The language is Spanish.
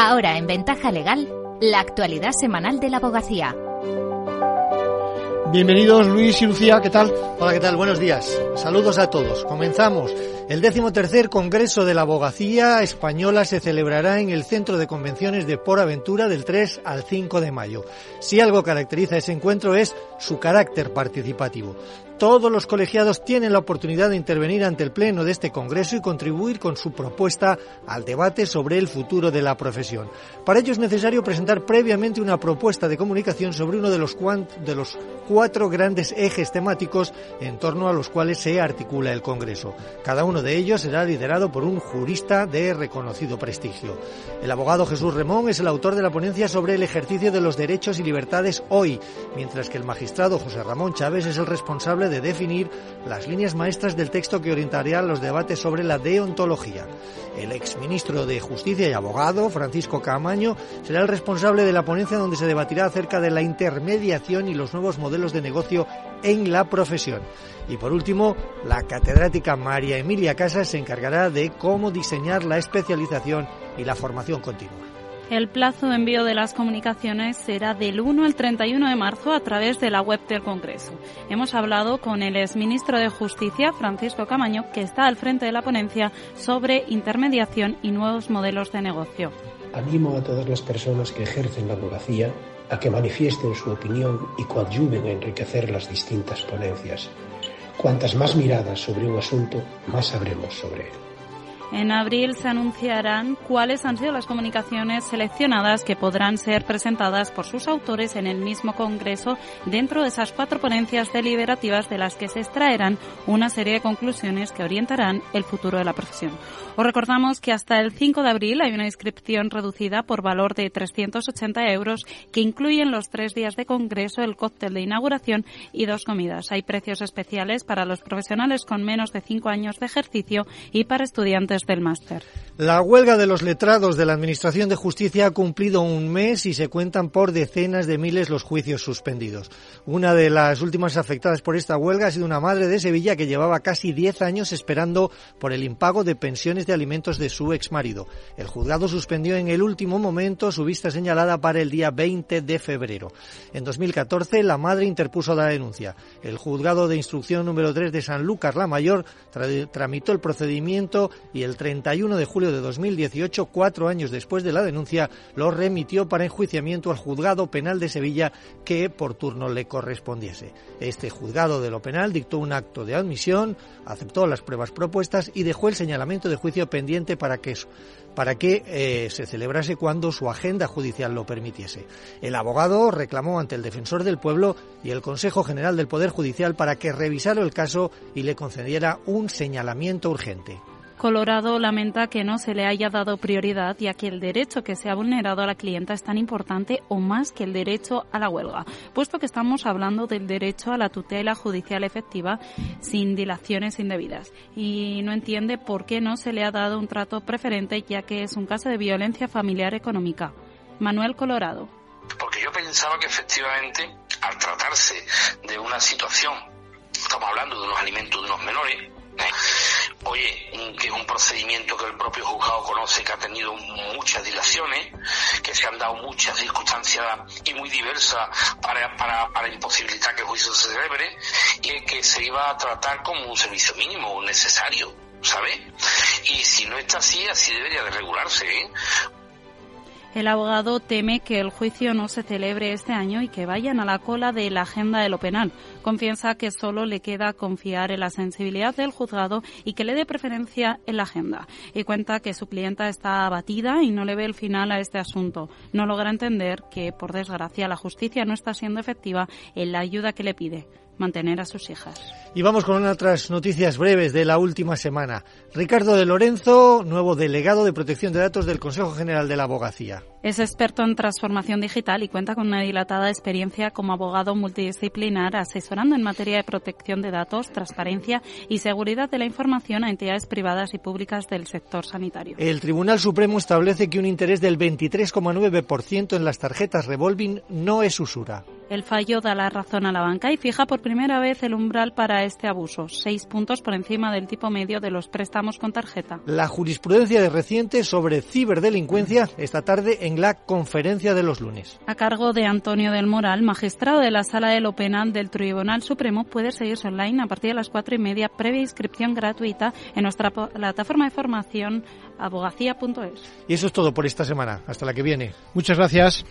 Ahora en Ventaja Legal, la actualidad semanal de la abogacía. Bienvenidos Luis y Lucía, ¿qué tal? Hola, ¿qué tal? Buenos días. Saludos a todos. Comenzamos. El decimotercer Congreso de la Abogacía Española se celebrará en el Centro de Convenciones de Por Aventura del 3 al 5 de mayo. Si algo caracteriza ese encuentro es su carácter participativo. Todos los colegiados tienen la oportunidad de intervenir ante el Pleno de este Congreso y contribuir con su propuesta al debate sobre el futuro de la profesión. Para ello es necesario presentar previamente una propuesta de comunicación sobre uno de los, cuatro grandes ejes temáticos en torno a los cuales se articula el Congreso. Cada uno de ellos será liderado por un jurista de reconocido prestigio. El abogado Jesús Remón es el autor de la ponencia sobre el ejercicio de los derechos y libertades hoy, mientras que el magistrado José Ramón Chávez es el responsable de definir las líneas maestras del texto que orientaría los debates sobre la deontología. El exministro de Justicia y abogado, Francisco Camaño, será el responsable de la ponencia donde se debatirá acerca de la intermediación y los nuevos modelos de negocio en la profesión. Y por último, la catedrática María Emilia Casas se encargará de cómo diseñar la especialización y la formación continua. El plazo de envío de las comunicaciones será del 1 al 31 de marzo a través de la web del Congreso. Hemos hablado con el exministro de Justicia, Francisco Camaño, que está al frente de la ponencia sobre intermediación y nuevos modelos de negocio. Animo a todas las personas que ejercen la abogacía a que manifiesten su opinión y coadyuven a enriquecer las distintas ponencias. Cuantas más miradas sobre un asunto, más sabremos sobre él. En abril se anunciarán cuáles han sido las comunicaciones seleccionadas que podrán ser presentadas por sus autores en el mismo Congreso dentro de esas cuatro ponencias deliberativas de las que se extraerán una serie de conclusiones que orientarán el futuro de la profesión. Os recordamos que hasta el 5 de abril hay una inscripción reducida por valor de 380 euros que incluyen los tres días de Congreso, el cóctel de inauguración y dos comidas. Hay precios especiales para los profesionales con menos de cinco años de ejercicio y para estudiantes del máster. La huelga de los letrados de la Administración de Justicia ha cumplido un mes y se cuentan por decenas de miles los juicios suspendidos. Una de las últimas afectadas por esta huelga ha sido una madre de Sevilla que llevaba casi 10 años esperando por el impago de pensiones de alimentos de su exmarido. El juzgado suspendió en el último momento su vista señalada para el día 20 de febrero. En 2014 la madre interpuso la denuncia. El juzgado de instrucción número 3 de San Lucas la Mayor tramitó el procedimiento y el 31 de julio de 2018, cuatro años después de la denuncia, lo remitió para enjuiciamiento al juzgado penal de Sevilla que por turno le correspondiese. Este juzgado de lo penal dictó un acto de admisión, aceptó las pruebas propuestas y dejó el señalamiento de juicio pendiente para que para que eh, se celebrase cuando su agenda judicial lo permitiese. El abogado reclamó ante el defensor del pueblo y el Consejo General del Poder Judicial para que revisara el caso y le concediera un señalamiento urgente. Colorado lamenta que no se le haya dado prioridad ya que el derecho que se ha vulnerado a la clienta es tan importante o más que el derecho a la huelga, puesto que estamos hablando del derecho a la tutela judicial efectiva sin dilaciones indebidas y no entiende por qué no se le ha dado un trato preferente ya que es un caso de violencia familiar económica. Manuel Colorado. Porque yo pensaba que efectivamente al tratarse de una situación, estamos hablando de unos alimentos de unos menores, oye, que es un procedimiento que el propio juzgado conoce, que ha tenido muchas dilaciones, que se han dado muchas circunstancias y muy diversas para, para, para imposibilitar que el juicio se celebre, y que se iba a tratar como un servicio mínimo, necesario, ¿sabes? Y si no está así, así debería de regularse, ¿eh? El abogado teme que el juicio no se celebre este año y que vayan a la cola de la agenda de lo penal. Confiesa que solo le queda confiar en la sensibilidad del juzgado y que le dé preferencia en la agenda. Y cuenta que su clienta está abatida y no le ve el final a este asunto. No logra entender que, por desgracia, la justicia no está siendo efectiva en la ayuda que le pide mantener a sus hijas. Y vamos con otras noticias breves de la última semana. Ricardo de Lorenzo, nuevo delegado de protección de datos del Consejo General de la Abogacía. Es experto en transformación digital y cuenta con una dilatada experiencia como abogado multidisciplinar asesorando en materia de protección de datos, transparencia y seguridad de la información a entidades privadas y públicas del sector sanitario. El Tribunal Supremo establece que un interés del 23,9% en las tarjetas revolving no es usura. El fallo da la razón a la banca y fija por primera vez el umbral para este abuso, seis puntos por encima del tipo medio de los préstamos con tarjeta. La jurisprudencia de reciente sobre ciberdelincuencia esta tarde en la conferencia de los lunes. A cargo de Antonio del Moral, magistrado de la Sala de lo Penal del Tribunal Supremo, puede seguirse online a partir de las cuatro y media, previa inscripción gratuita en nuestra plataforma de formación abogacía.es. Y eso es todo por esta semana. Hasta la que viene. Muchas gracias.